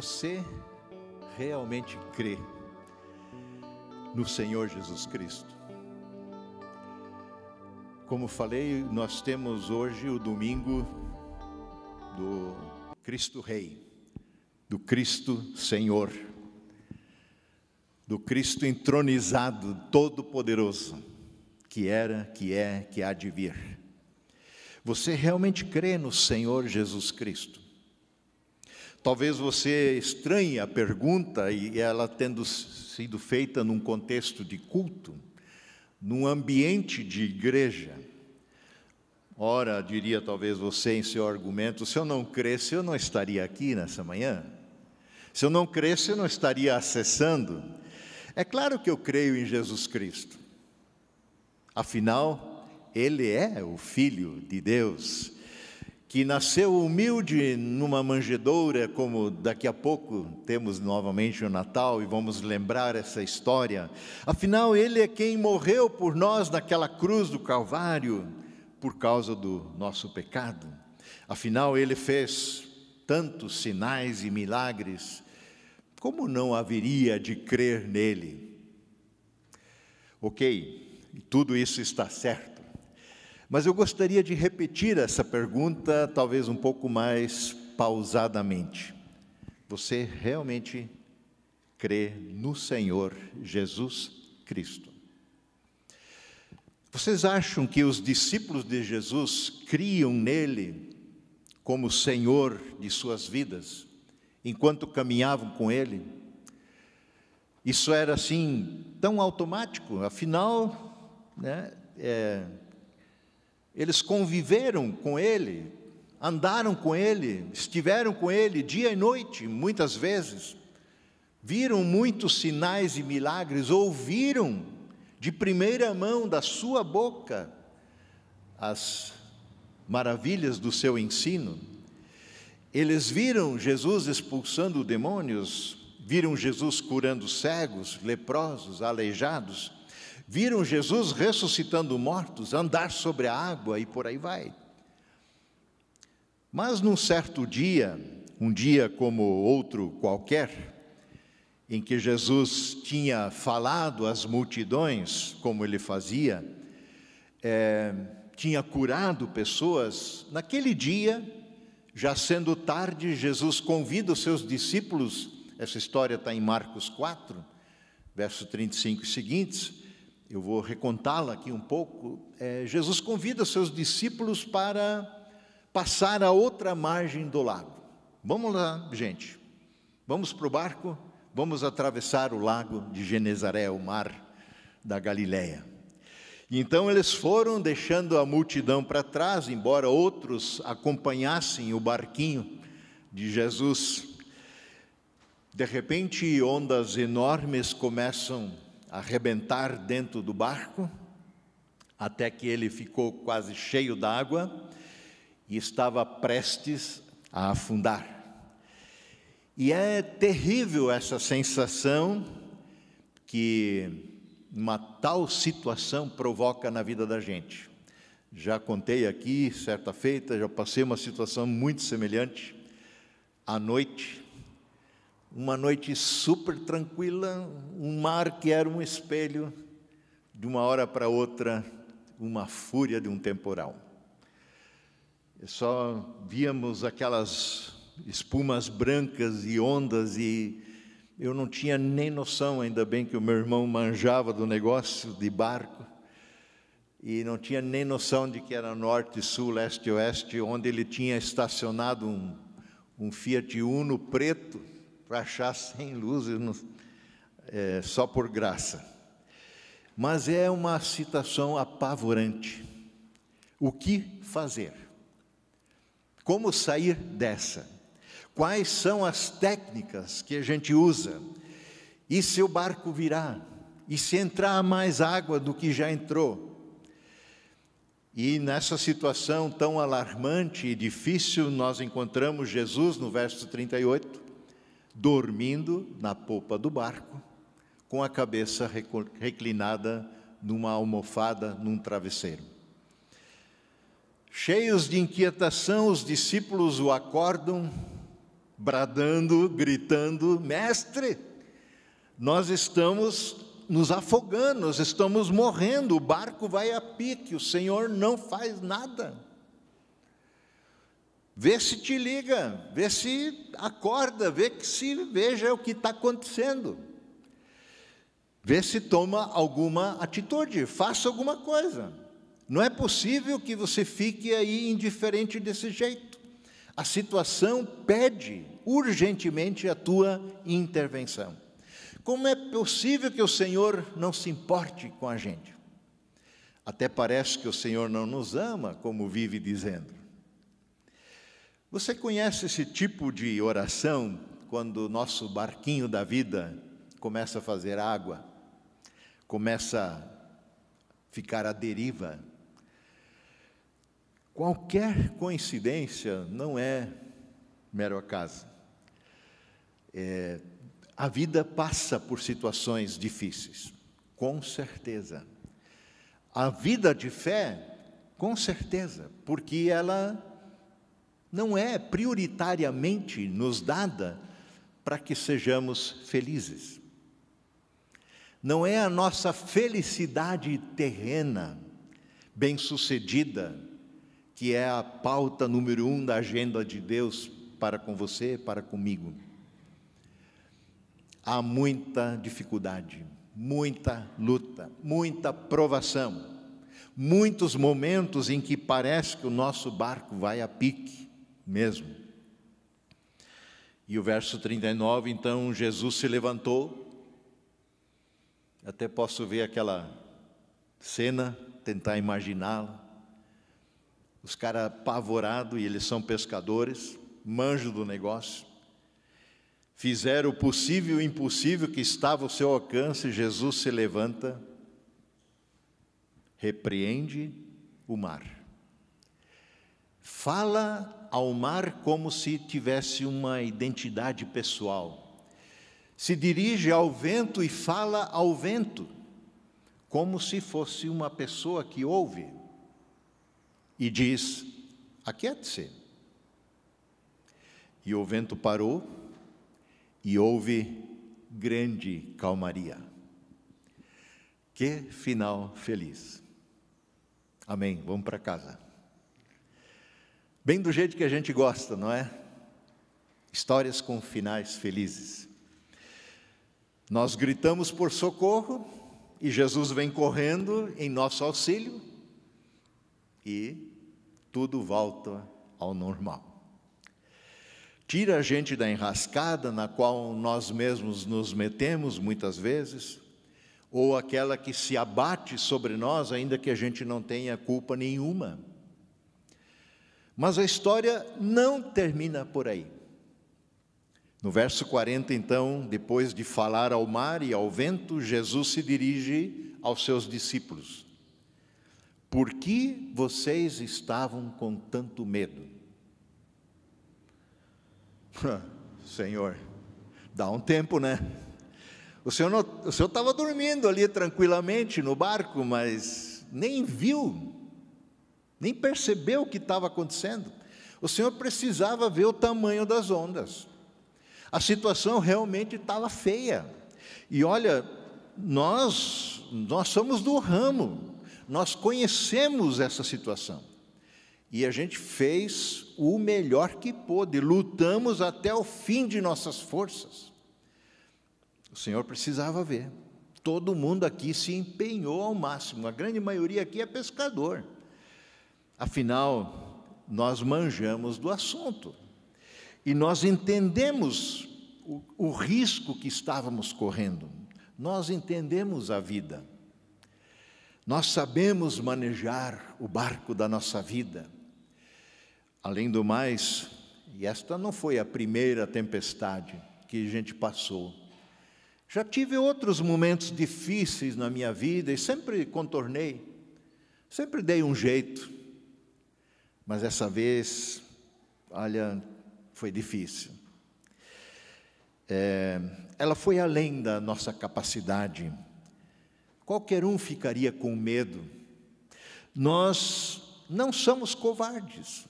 Você realmente crê no Senhor Jesus Cristo? Como falei, nós temos hoje o domingo do Cristo Rei, do Cristo Senhor, do Cristo entronizado, todo-poderoso, que era, que é, que há de vir. Você realmente crê no Senhor Jesus Cristo? Talvez você estranhe a pergunta e ela tendo sido feita num contexto de culto, num ambiente de igreja. Ora, diria talvez você em seu argumento, se eu não cresce, eu não estaria aqui nessa manhã. Se eu não cresce, eu não estaria acessando. É claro que eu creio em Jesus Cristo. Afinal, Ele é o Filho de Deus que nasceu humilde numa manjedoura, como daqui a pouco temos novamente o Natal e vamos lembrar essa história. Afinal, ele é quem morreu por nós naquela cruz do Calvário, por causa do nosso pecado. Afinal, ele fez tantos sinais e milagres, como não haveria de crer nele? Ok, tudo isso está certo. Mas eu gostaria de repetir essa pergunta, talvez um pouco mais pausadamente. Você realmente crê no Senhor Jesus Cristo? Vocês acham que os discípulos de Jesus criam nele como Senhor de suas vidas, enquanto caminhavam com ele? Isso era assim tão automático, afinal, né, é, eles conviveram com ele, andaram com ele, estiveram com ele dia e noite, muitas vezes, viram muitos sinais e milagres, ouviram de primeira mão da sua boca as maravilhas do seu ensino. Eles viram Jesus expulsando demônios, viram Jesus curando cegos, leprosos, aleijados viram Jesus ressuscitando mortos, andar sobre a água e por aí vai. Mas num certo dia, um dia como outro qualquer, em que Jesus tinha falado às multidões, como ele fazia, é, tinha curado pessoas, naquele dia, já sendo tarde, Jesus convida os seus discípulos, essa história está em Marcos 4, verso 35 e seguintes, eu vou recontá-la aqui um pouco. É, Jesus convida seus discípulos para passar a outra margem do lago. Vamos lá, gente. Vamos para o barco, vamos atravessar o lago de Genezaré, o mar da Galileia. Então eles foram deixando a multidão para trás, embora outros acompanhassem o barquinho de Jesus. De repente, ondas enormes começam arrebentar dentro do barco, até que ele ficou quase cheio d'água e estava prestes a afundar. E é terrível essa sensação que uma tal situação provoca na vida da gente. Já contei aqui, certa feita, já passei uma situação muito semelhante. À noite, uma noite super tranquila, um mar que era um espelho, de uma hora para outra, uma fúria de um temporal. Só víamos aquelas espumas brancas e ondas e eu não tinha nem noção, ainda bem que o meu irmão manjava do negócio de barco e não tinha nem noção de que era norte, sul, leste oeste, onde ele tinha estacionado um, um Fiat Uno preto para achar sem luzes é, só por graça. Mas é uma situação apavorante. O que fazer? Como sair dessa? Quais são as técnicas que a gente usa? E se o barco virar? E se entrar mais água do que já entrou? E nessa situação tão alarmante e difícil, nós encontramos Jesus no verso 38, dormindo na popa do barco, com a cabeça reclinada numa almofada, num travesseiro. Cheios de inquietação, os discípulos o acordam, bradando, gritando: Mestre, nós estamos nos afogando, nós estamos morrendo, o barco vai a pique, o Senhor não faz nada. Vê se te liga, vê se acorda, vê que se veja o que está acontecendo. Vê se toma alguma atitude, faça alguma coisa. Não é possível que você fique aí indiferente desse jeito. A situação pede urgentemente a tua intervenção. Como é possível que o Senhor não se importe com a gente? Até parece que o Senhor não nos ama, como vive dizendo. Você conhece esse tipo de oração quando o nosso barquinho da vida começa a fazer água, começa a ficar à deriva? Qualquer coincidência não é mero acaso. É, a vida passa por situações difíceis, com certeza. A vida de fé, com certeza, porque ela não é prioritariamente nos dada para que sejamos felizes. Não é a nossa felicidade terrena, bem-sucedida, que é a pauta número um da agenda de Deus para com você, para comigo. Há muita dificuldade, muita luta, muita provação, muitos momentos em que parece que o nosso barco vai a pique mesmo. E o verso 39, então Jesus se levantou, até posso ver aquela cena, tentar imaginá-la. Os caras apavorados, e eles são pescadores, manjo do negócio. Fizeram o possível e o impossível que estava ao seu alcance. Jesus se levanta, repreende o mar. Fala ao mar como se tivesse uma identidade pessoal. Se dirige ao vento e fala ao vento, como se fosse uma pessoa que ouve. E diz: Aquiete-se. E o vento parou e houve grande calmaria. Que final feliz. Amém. Vamos para casa. Bem do jeito que a gente gosta, não é? Histórias com finais felizes. Nós gritamos por socorro e Jesus vem correndo em nosso auxílio e tudo volta ao normal. Tira a gente da enrascada na qual nós mesmos nos metemos muitas vezes, ou aquela que se abate sobre nós, ainda que a gente não tenha culpa nenhuma. Mas a história não termina por aí. No verso 40, então, depois de falar ao mar e ao vento, Jesus se dirige aos seus discípulos. Por que vocês estavam com tanto medo? Senhor, dá um tempo, né? O senhor estava dormindo ali tranquilamente no barco, mas nem viu nem percebeu o que estava acontecendo. O Senhor precisava ver o tamanho das ondas. A situação realmente estava feia. E olha, nós nós somos do ramo. Nós conhecemos essa situação. E a gente fez o melhor que pôde, lutamos até o fim de nossas forças. O Senhor precisava ver. Todo mundo aqui se empenhou ao máximo, a grande maioria aqui é pescador. Afinal, nós manjamos do assunto e nós entendemos o, o risco que estávamos correndo, nós entendemos a vida, nós sabemos manejar o barco da nossa vida. Além do mais, e esta não foi a primeira tempestade que a gente passou. Já tive outros momentos difíceis na minha vida e sempre contornei, sempre dei um jeito. Mas essa vez, olha, foi difícil. É, ela foi além da nossa capacidade. Qualquer um ficaria com medo. Nós não somos covardes.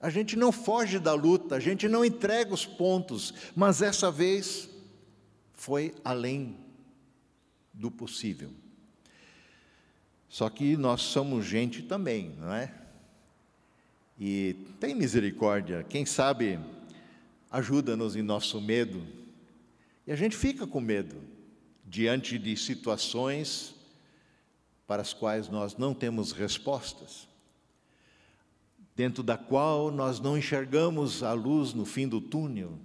A gente não foge da luta, a gente não entrega os pontos, mas essa vez foi além do possível. Só que nós somos gente também, não é? E tem misericórdia, quem sabe ajuda-nos em nosso medo. E a gente fica com medo diante de situações para as quais nós não temos respostas, dentro da qual nós não enxergamos a luz no fim do túnel,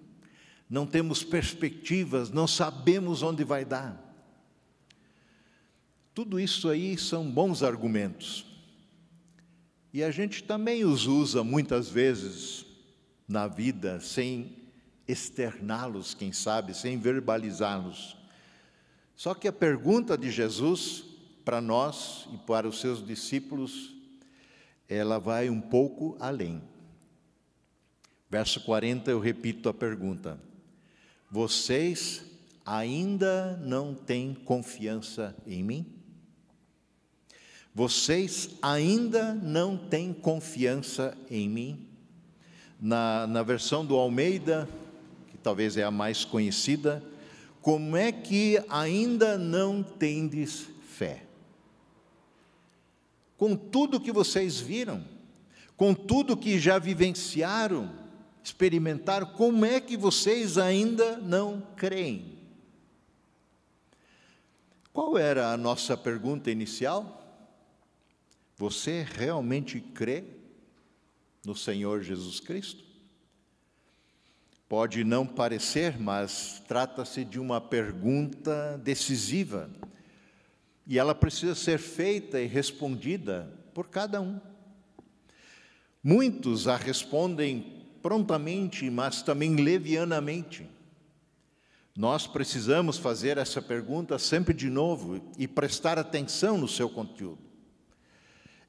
não temos perspectivas, não sabemos onde vai dar. Tudo isso aí são bons argumentos. E a gente também os usa muitas vezes na vida sem externá-los, quem sabe, sem verbalizá-los. Só que a pergunta de Jesus para nós e para os seus discípulos, ela vai um pouco além. Verso 40, eu repito a pergunta: Vocês ainda não têm confiança em mim? Vocês ainda não têm confiança em mim? Na, na versão do Almeida, que talvez é a mais conhecida, como é que ainda não tendes fé? com tudo que vocês viram, com tudo que já vivenciaram, experimentaram, como é que vocês ainda não creem? Qual era a nossa pergunta inicial? Você realmente crê no Senhor Jesus Cristo? Pode não parecer, mas trata-se de uma pergunta decisiva e ela precisa ser feita e respondida por cada um. Muitos a respondem prontamente, mas também levianamente. Nós precisamos fazer essa pergunta sempre de novo e prestar atenção no seu conteúdo.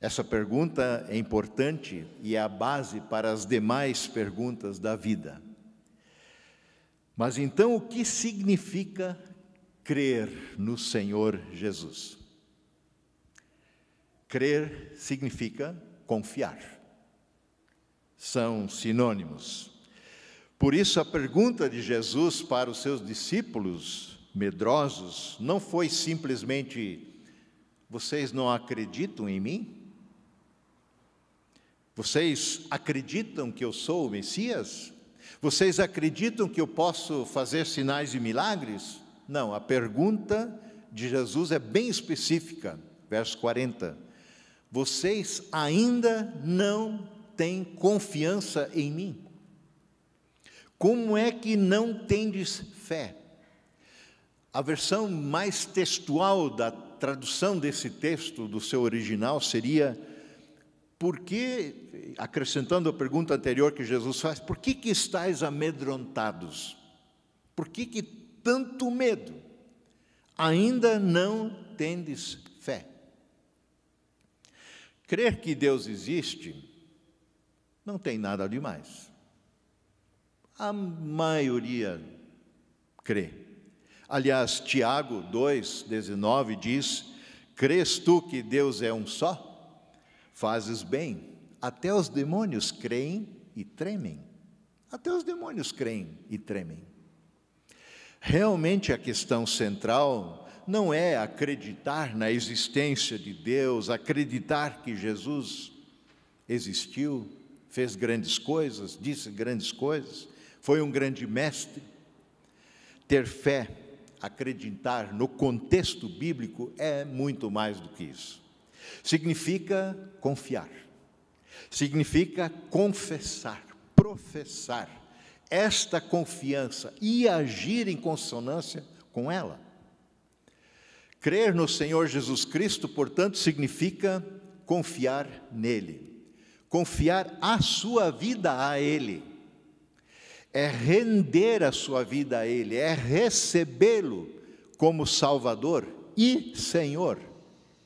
Essa pergunta é importante e é a base para as demais perguntas da vida. Mas então, o que significa crer no Senhor Jesus. Crer significa confiar. São sinônimos. Por isso, a pergunta de Jesus para os seus discípulos medrosos não foi simplesmente: Vocês não acreditam em mim? Vocês acreditam que eu sou o Messias? Vocês acreditam que eu posso fazer sinais e milagres? Não, a pergunta de Jesus é bem específica, verso 40. Vocês ainda não têm confiança em mim? Como é que não tendes fé? A versão mais textual da tradução desse texto do seu original seria: por que, acrescentando a pergunta anterior que Jesus faz, por que, que estáis amedrontados? Por que, que tanto medo, ainda não tendes fé. Crer que Deus existe não tem nada demais. A maioria crê. Aliás, Tiago 2,19 diz: Crês tu que Deus é um só? Fazes bem. Até os demônios creem e tremem. Até os demônios creem e tremem. Realmente a questão central não é acreditar na existência de Deus, acreditar que Jesus existiu, fez grandes coisas, disse grandes coisas, foi um grande mestre. Ter fé, acreditar no contexto bíblico é muito mais do que isso. Significa confiar, significa confessar, professar esta confiança e agir em consonância com ela. Crer no Senhor Jesus Cristo, portanto, significa confiar nele, confiar a sua vida a Ele, é render a sua vida a Ele, é recebê-lo como Salvador e Senhor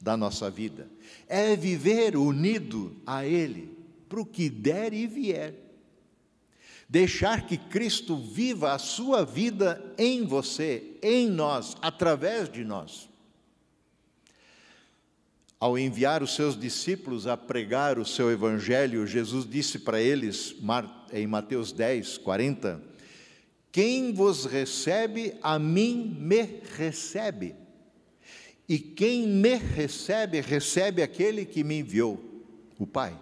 da nossa vida, é viver unido a Ele para o que der e vier deixar que Cristo viva a sua vida em você, em nós, através de nós. ao enviar os seus discípulos a pregar o seu evangelho, Jesus disse para eles, em Mateus 10, 40, quem vos recebe, a mim me recebe. E quem me recebe, recebe aquele que me enviou, o Pai.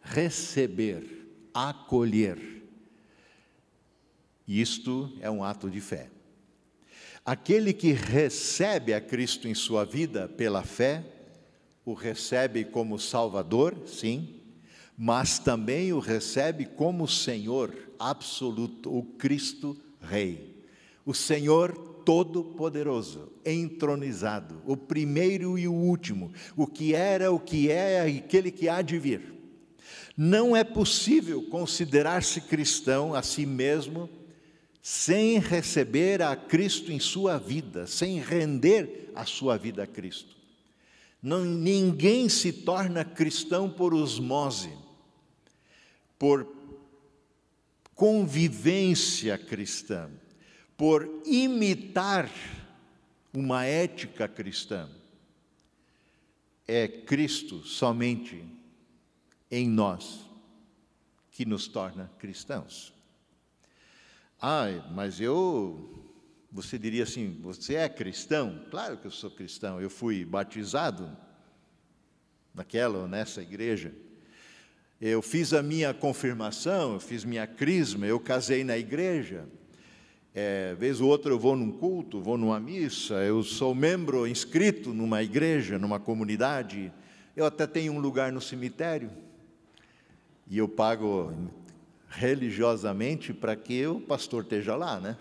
Receber, acolher. Isto é um ato de fé. Aquele que recebe a Cristo em sua vida pela fé, o recebe como Salvador, sim, mas também o recebe como Senhor absoluto, o Cristo Rei, o Senhor Todo-Poderoso, entronizado, o primeiro e o último, o que era, o que é e aquele que há de vir. Não é possível considerar-se cristão a si mesmo sem receber a Cristo em sua vida, sem render a sua vida a Cristo. Não, ninguém se torna cristão por osmose, por convivência cristã, por imitar uma ética cristã. É Cristo somente em nós que nos torna cristãos. Ah, mas eu. Você diria assim: você é cristão? Claro que eu sou cristão. Eu fui batizado naquela ou nessa igreja. Eu fiz a minha confirmação, eu fiz minha crisma, eu casei na igreja. É, vez ou outra eu vou num culto, vou numa missa, eu sou membro inscrito numa igreja, numa comunidade. Eu até tenho um lugar no cemitério. E eu pago religiosamente para que o pastor esteja lá, né?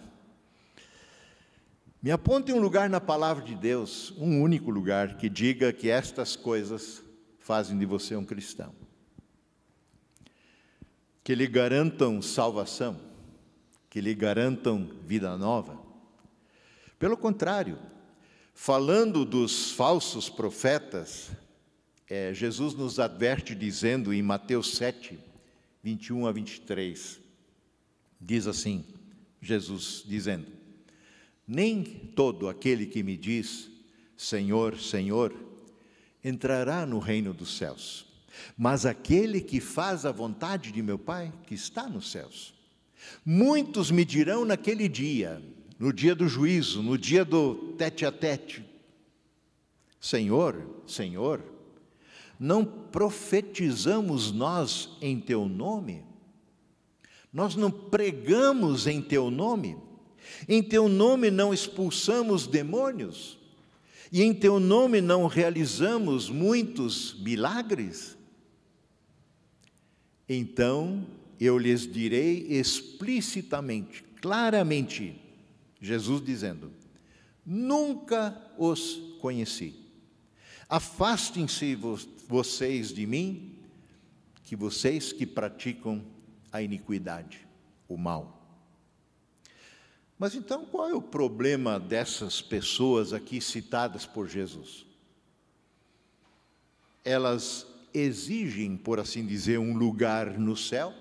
Me aponte um lugar na palavra de Deus, um único lugar, que diga que estas coisas fazem de você um cristão. Que lhe garantam salvação, que lhe garantam vida nova. Pelo contrário, falando dos falsos profetas, é, Jesus nos adverte dizendo em Mateus 7, 21 a 23. Diz assim, Jesus dizendo: Nem todo aquele que me diz, Senhor, Senhor, entrará no reino dos céus, mas aquele que faz a vontade de meu Pai que está nos céus. Muitos me dirão naquele dia, no dia do juízo, no dia do tete a tete: Senhor, Senhor, não profetizamos nós em teu nome? Nós não pregamos em teu nome? Em teu nome não expulsamos demônios? E em teu nome não realizamos muitos milagres? Então eu lhes direi explicitamente, claramente, Jesus dizendo: Nunca os conheci. Afastem-se vocês de mim, que vocês que praticam a iniquidade, o mal. Mas então qual é o problema dessas pessoas aqui citadas por Jesus? Elas exigem, por assim dizer, um lugar no céu,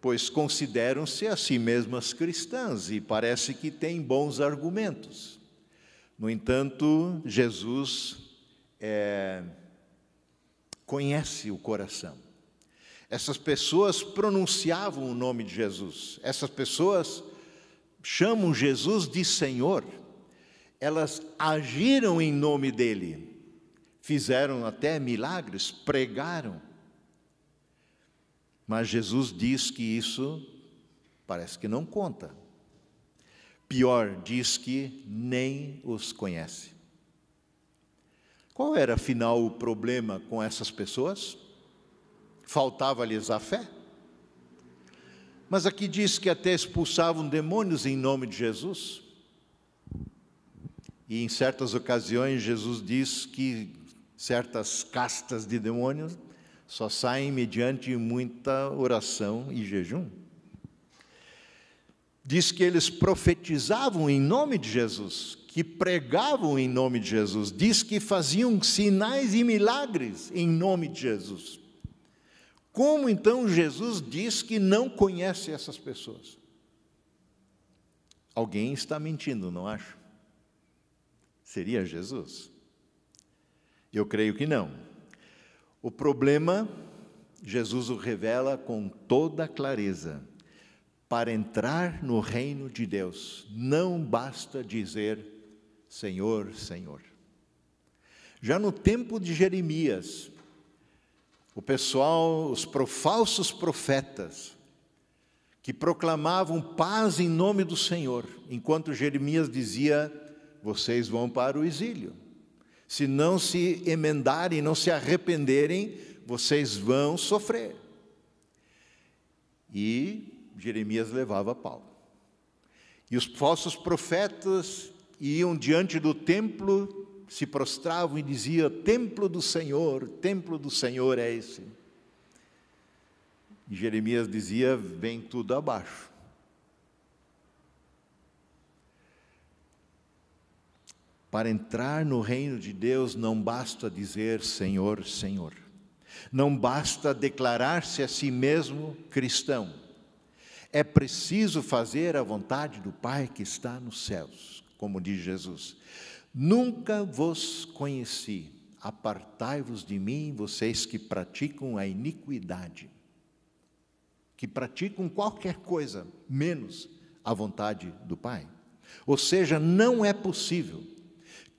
pois consideram-se a si mesmas cristãs e parece que têm bons argumentos. No entanto, Jesus é, conhece o coração. Essas pessoas pronunciavam o nome de Jesus, essas pessoas chamam Jesus de Senhor, elas agiram em nome dele, fizeram até milagres, pregaram. Mas Jesus diz que isso parece que não conta. Pior, diz que nem os conhece. Qual era, afinal, o problema com essas pessoas? Faltava-lhes a fé? Mas aqui diz que até expulsavam demônios em nome de Jesus. E em certas ocasiões, Jesus diz que certas castas de demônios só saem mediante muita oração e jejum. Diz que eles profetizavam em nome de Jesus, que pregavam em nome de Jesus, diz que faziam sinais e milagres em nome de Jesus. Como então Jesus diz que não conhece essas pessoas? Alguém está mentindo, não acho? Seria Jesus. Eu creio que não. O problema, Jesus o revela com toda clareza. Para entrar no reino de Deus, não basta dizer Senhor, Senhor. Já no tempo de Jeremias, o pessoal, os falsos profetas, que proclamavam paz em nome do Senhor, enquanto Jeremias dizia: vocês vão para o exílio. Se não se emendarem, não se arrependerem, vocês vão sofrer. E Jeremias levava Paulo. E os falsos profetas iam diante do templo, se prostravam e diziam: Templo do Senhor, templo do Senhor é esse. E Jeremias dizia: Vem tudo abaixo. Para entrar no reino de Deus não basta dizer Senhor, Senhor. Não basta declarar-se a si mesmo cristão. É preciso fazer a vontade do Pai que está nos céus, como diz Jesus. Nunca vos conheci, apartai-vos de mim, vocês que praticam a iniquidade, que praticam qualquer coisa menos a vontade do Pai. Ou seja, não é possível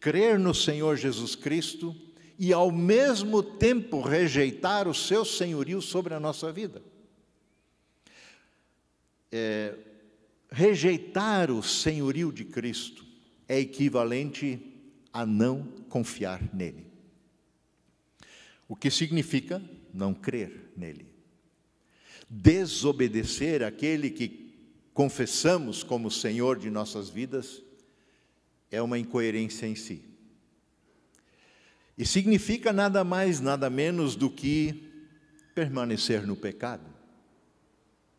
crer no Senhor Jesus Cristo e, ao mesmo tempo, rejeitar o seu senhorio sobre a nossa vida. É, rejeitar o senhorio de Cristo é equivalente a não confiar nele. O que significa não crer nele. Desobedecer aquele que confessamos como Senhor de nossas vidas é uma incoerência em si. E significa nada mais, nada menos do que permanecer no pecado,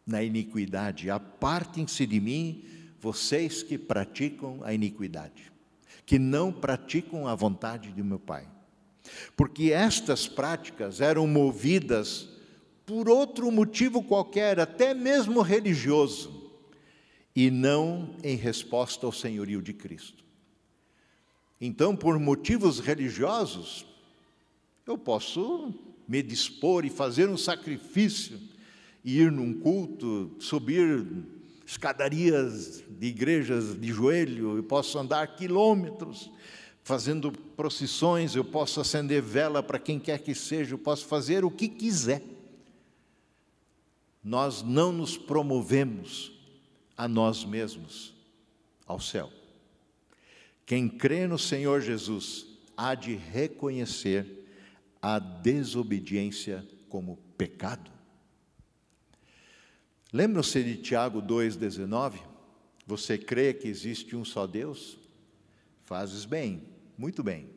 na iniquidade. Apartem-se de mim, vocês que praticam a iniquidade, que não praticam a vontade de meu Pai. Porque estas práticas eram movidas por outro motivo qualquer, até mesmo religioso, e não em resposta ao senhorio de Cristo. Então, por motivos religiosos, eu posso me dispor e fazer um sacrifício, ir num culto, subir escadarias de igrejas de joelho, eu posso andar quilômetros fazendo procissões, eu posso acender vela para quem quer que seja, eu posso fazer o que quiser. Nós não nos promovemos a nós mesmos ao céu. Quem crê no Senhor Jesus há de reconhecer a desobediência como pecado. Lembram-se de Tiago 2,19? Você crê que existe um só Deus? Fazes bem, muito bem.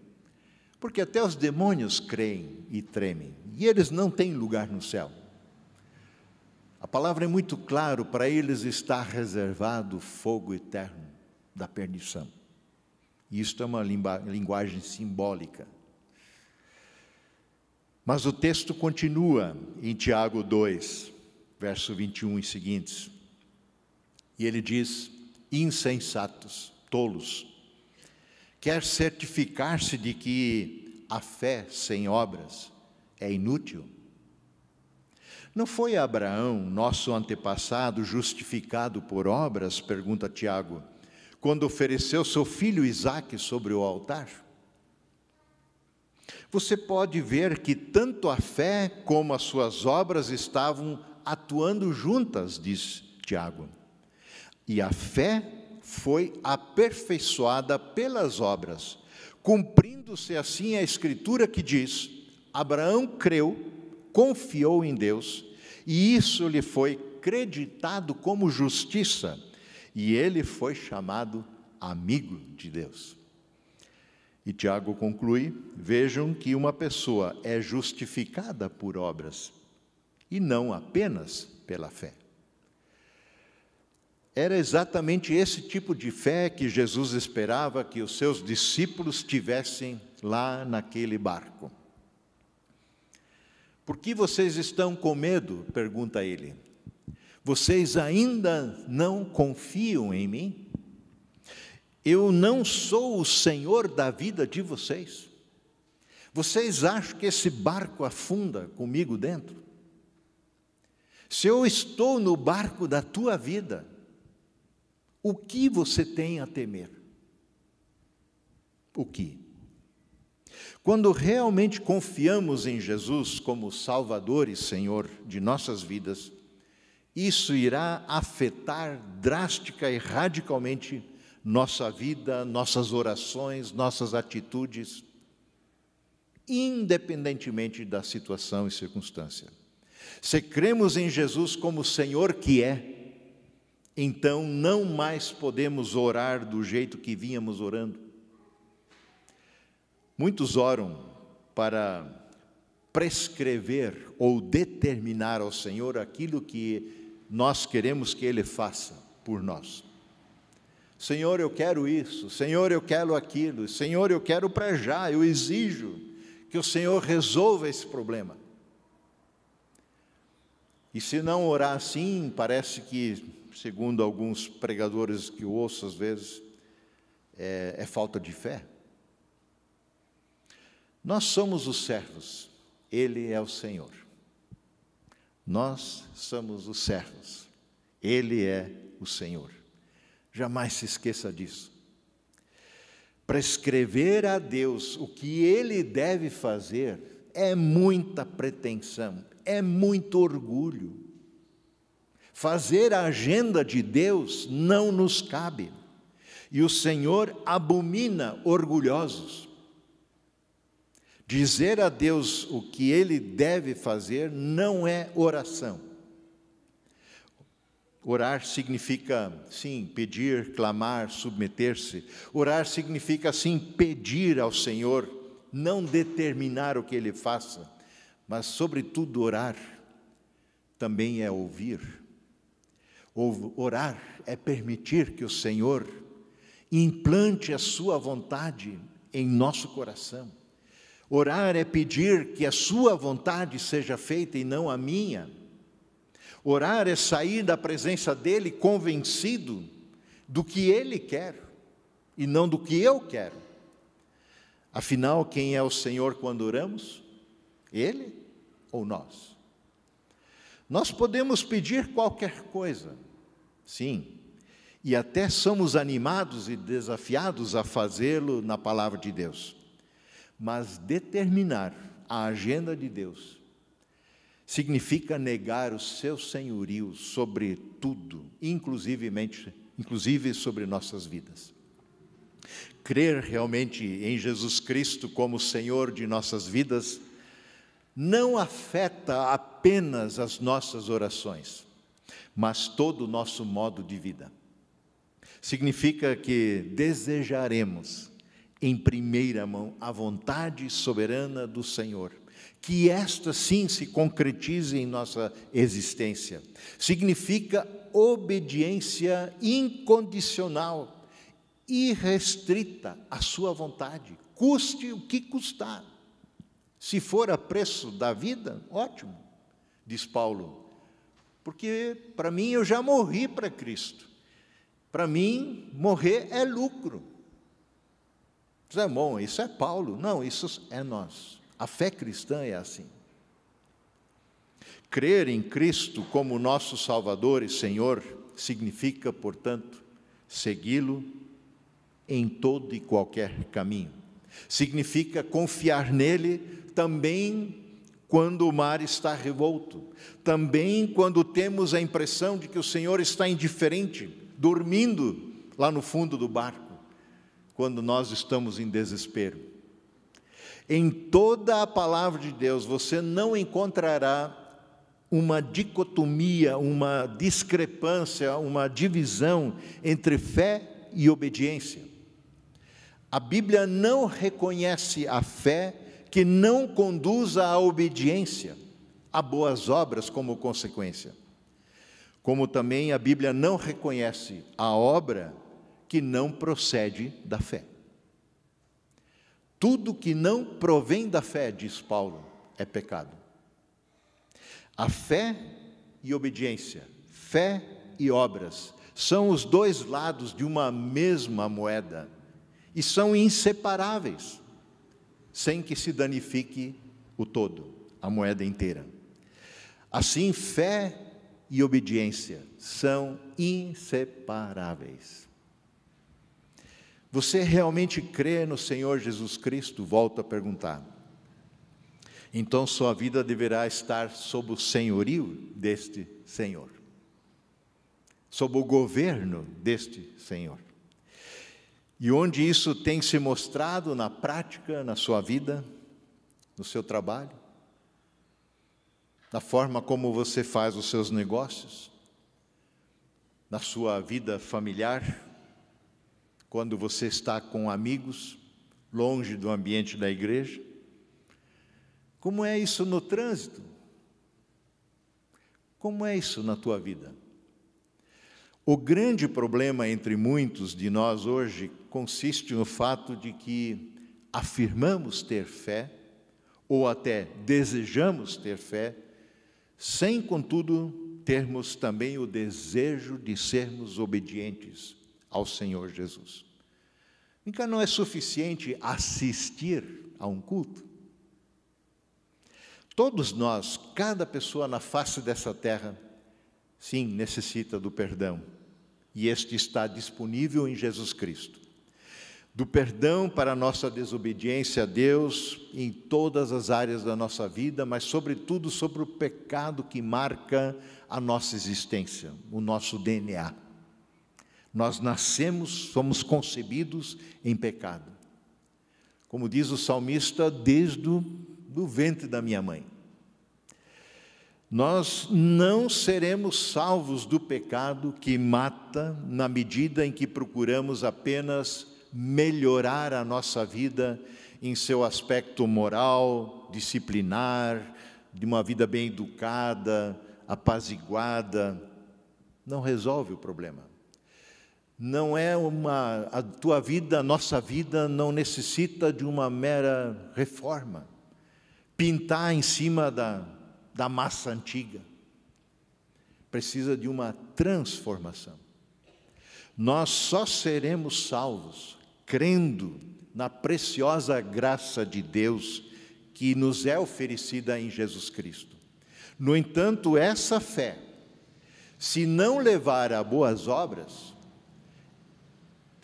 Porque até os demônios creem e tremem, e eles não têm lugar no céu. A palavra é muito claro, para eles está reservado o fogo eterno da perdição. Isto é uma linguagem simbólica. Mas o texto continua em Tiago 2, verso 21 e seguintes. E ele diz: insensatos, tolos, quer certificar-se de que a fé sem obras é inútil? Não foi Abraão, nosso antepassado, justificado por obras? Pergunta Tiago quando ofereceu seu filho Isaque sobre o altar? Você pode ver que tanto a fé como as suas obras estavam atuando juntas, diz Tiago. E a fé foi aperfeiçoada pelas obras, cumprindo-se assim a escritura que diz: Abraão creu, confiou em Deus, e isso lhe foi creditado como justiça e ele foi chamado amigo de Deus. E Tiago conclui: vejam que uma pessoa é justificada por obras e não apenas pela fé. Era exatamente esse tipo de fé que Jesus esperava que os seus discípulos tivessem lá naquele barco. Por que vocês estão com medo? pergunta ele. Vocês ainda não confiam em mim? Eu não sou o Senhor da vida de vocês. Vocês acham que esse barco afunda comigo dentro? Se eu estou no barco da tua vida, o que você tem a temer? O que? Quando realmente confiamos em Jesus como Salvador e Senhor de nossas vidas, isso irá afetar drástica e radicalmente nossa vida, nossas orações, nossas atitudes, independentemente da situação e circunstância. Se cremos em Jesus como Senhor que é, então não mais podemos orar do jeito que vínhamos orando. Muitos oram para prescrever ou determinar ao Senhor aquilo que nós queremos que Ele faça por nós. Senhor, eu quero isso, Senhor, eu quero aquilo, Senhor, eu quero para já, eu exijo que o Senhor resolva esse problema. E se não orar assim, parece que, segundo alguns pregadores que eu ouço às vezes, é, é falta de fé. Nós somos os servos, Ele é o Senhor. Nós somos os servos, Ele é o Senhor. Jamais se esqueça disso. Prescrever a Deus o que Ele deve fazer é muita pretensão, é muito orgulho. Fazer a agenda de Deus não nos cabe. E o Senhor abomina orgulhosos. Dizer a Deus o que ele deve fazer não é oração. Orar significa, sim, pedir, clamar, submeter-se. Orar significa, sim, pedir ao Senhor, não determinar o que ele faça. Mas, sobretudo, orar também é ouvir. Orar é permitir que o Senhor implante a sua vontade em nosso coração. Orar é pedir que a sua vontade seja feita e não a minha. Orar é sair da presença dele convencido do que ele quer e não do que eu quero. Afinal, quem é o Senhor quando oramos? Ele ou nós? Nós podemos pedir qualquer coisa, sim, e até somos animados e desafiados a fazê-lo na palavra de Deus. Mas determinar a agenda de Deus significa negar o seu senhorio sobre tudo, inclusivemente, inclusive sobre nossas vidas. Crer realmente em Jesus Cristo como Senhor de nossas vidas não afeta apenas as nossas orações, mas todo o nosso modo de vida. Significa que desejaremos, em primeira mão, a vontade soberana do Senhor que esta sim se concretize em nossa existência. Significa obediência incondicional, irrestrita à sua vontade, custe o que custar. Se for a preço da vida, ótimo, diz Paulo, porque para mim eu já morri para Cristo. Para mim, morrer é lucro. Isso é bom, isso é Paulo. Não, isso é nós. A fé cristã é assim. Crer em Cristo como nosso Salvador e Senhor significa, portanto, segui-lo em todo e qualquer caminho. Significa confiar nele também quando o mar está revolto, também quando temos a impressão de que o Senhor está indiferente, dormindo lá no fundo do barco, quando nós estamos em desespero. Em toda a palavra de Deus você não encontrará uma dicotomia, uma discrepância, uma divisão entre fé e obediência. A Bíblia não reconhece a fé que não conduza à obediência, a boas obras como consequência. Como também a Bíblia não reconhece a obra que não procede da fé. Tudo que não provém da fé, diz Paulo, é pecado. A fé e obediência, fé e obras, são os dois lados de uma mesma moeda e são inseparáveis. sem que se danifique o todo, a moeda inteira. Assim, fé e obediência são inseparáveis. Você realmente crê no Senhor Jesus Cristo? Volto a perguntar. Então sua vida deverá estar sob o senhorio deste Senhor, sob o governo deste Senhor. E onde isso tem se mostrado na prática, na sua vida, no seu trabalho, na forma como você faz os seus negócios, na sua vida familiar, quando você está com amigos, longe do ambiente da igreja. Como é isso no trânsito? Como é isso na tua vida? O grande problema entre muitos de nós hoje consiste no fato de que afirmamos ter fé, ou até desejamos ter fé, sem, contudo, termos também o desejo de sermos obedientes ao Senhor Jesus. Então não é suficiente assistir a um culto. Todos nós, cada pessoa na face dessa terra, sim, necessita do perdão e este está disponível em Jesus Cristo. Do perdão para a nossa desobediência a Deus em todas as áreas da nossa vida, mas, sobretudo, sobre o pecado que marca a nossa existência, o nosso DNA. Nós nascemos, somos concebidos em pecado. Como diz o salmista, desde o do ventre da minha mãe nós não seremos salvos do pecado que mata na medida em que procuramos apenas melhorar a nossa vida em seu aspecto moral, disciplinar, de uma vida bem educada, apaziguada. Não resolve o problema. Não é uma. A tua vida, a nossa vida, não necessita de uma mera reforma. Pintar em cima da, da massa antiga. Precisa de uma transformação. Nós só seremos salvos crendo na preciosa graça de Deus que nos é oferecida em Jesus Cristo. No entanto, essa fé, se não levar a boas obras,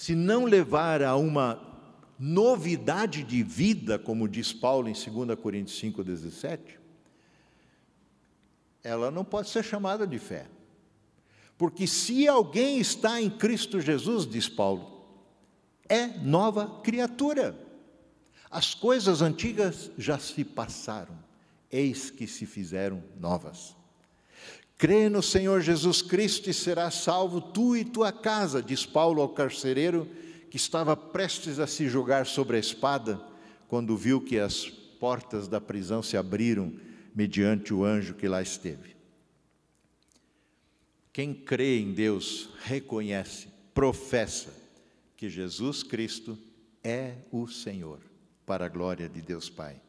se não levar a uma novidade de vida, como diz Paulo em 2 Coríntios 5,17, ela não pode ser chamada de fé. Porque se alguém está em Cristo Jesus, diz Paulo, é nova criatura. As coisas antigas já se passaram, eis que se fizeram novas. Crê no Senhor Jesus Cristo e serás salvo tu e tua casa, diz Paulo ao carcereiro que estava prestes a se jogar sobre a espada quando viu que as portas da prisão se abriram mediante o anjo que lá esteve. Quem crê em Deus reconhece, professa que Jesus Cristo é o Senhor, para a glória de Deus Pai.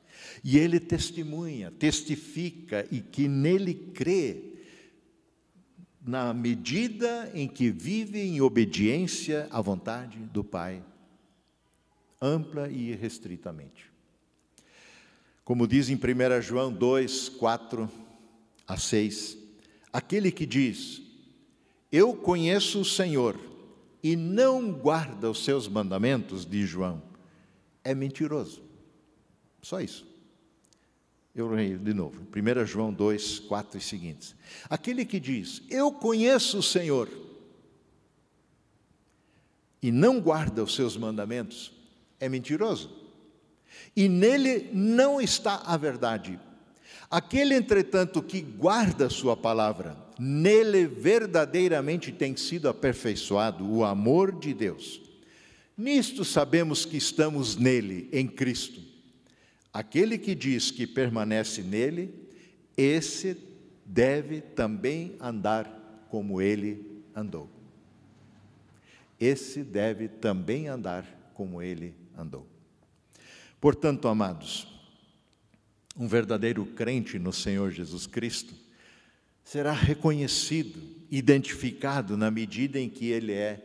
E ele testemunha, testifica e que nele crê, na medida em que vive em obediência à vontade do Pai, ampla e irrestritamente. Como diz em 1 João 2, 4 a 6, aquele que diz: Eu conheço o Senhor e não guarda os seus mandamentos, diz João, é mentiroso. Só isso. Eu leio de novo, 1 João 2, 4 e seguintes. Aquele que diz: Eu conheço o Senhor e não guarda os seus mandamentos, é mentiroso e nele não está a verdade. Aquele, entretanto, que guarda Sua palavra, nele verdadeiramente tem sido aperfeiçoado o amor de Deus. Nisto sabemos que estamos nele, em Cristo. Aquele que diz que permanece nele, esse deve também andar como ele andou. Esse deve também andar como ele andou. Portanto, amados, um verdadeiro crente no Senhor Jesus Cristo será reconhecido, identificado na medida em que ele é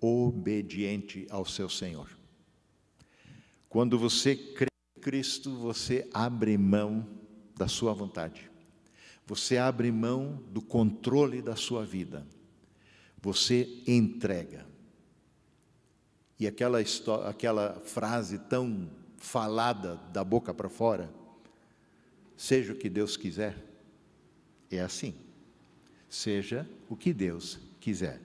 obediente ao seu Senhor. Quando você crê Cristo, você abre mão da sua vontade. Você abre mão do controle da sua vida. Você entrega. E aquela, aquela frase tão falada da boca para fora, seja o que Deus quiser, é assim. Seja o que Deus quiser.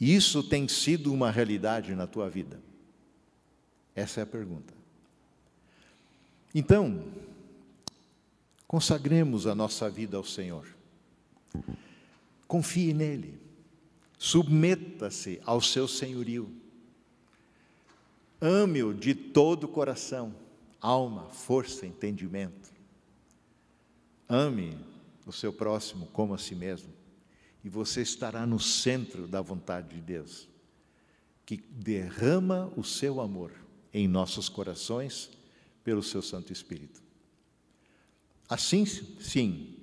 Isso tem sido uma realidade na tua vida? Essa é a pergunta. Então, consagremos a nossa vida ao Senhor. Confie nele. Submeta-se ao seu senhorio. Ame-o de todo o coração, alma, força, entendimento. Ame o seu próximo como a si mesmo, e você estará no centro da vontade de Deus, que derrama o seu amor em nossos corações pelo seu Santo Espírito. Assim, sim,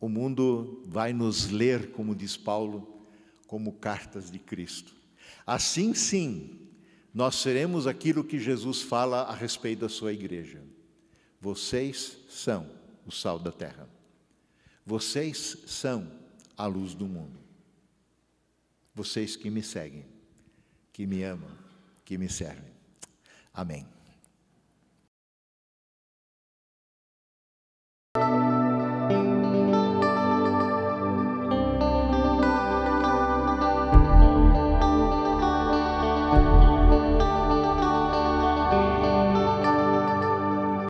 o mundo vai nos ler, como diz Paulo, como cartas de Cristo. Assim, sim, nós seremos aquilo que Jesus fala a respeito da sua igreja. Vocês são o sal da terra. Vocês são a luz do mundo. Vocês que me seguem, que me amam, que me servem. Amém.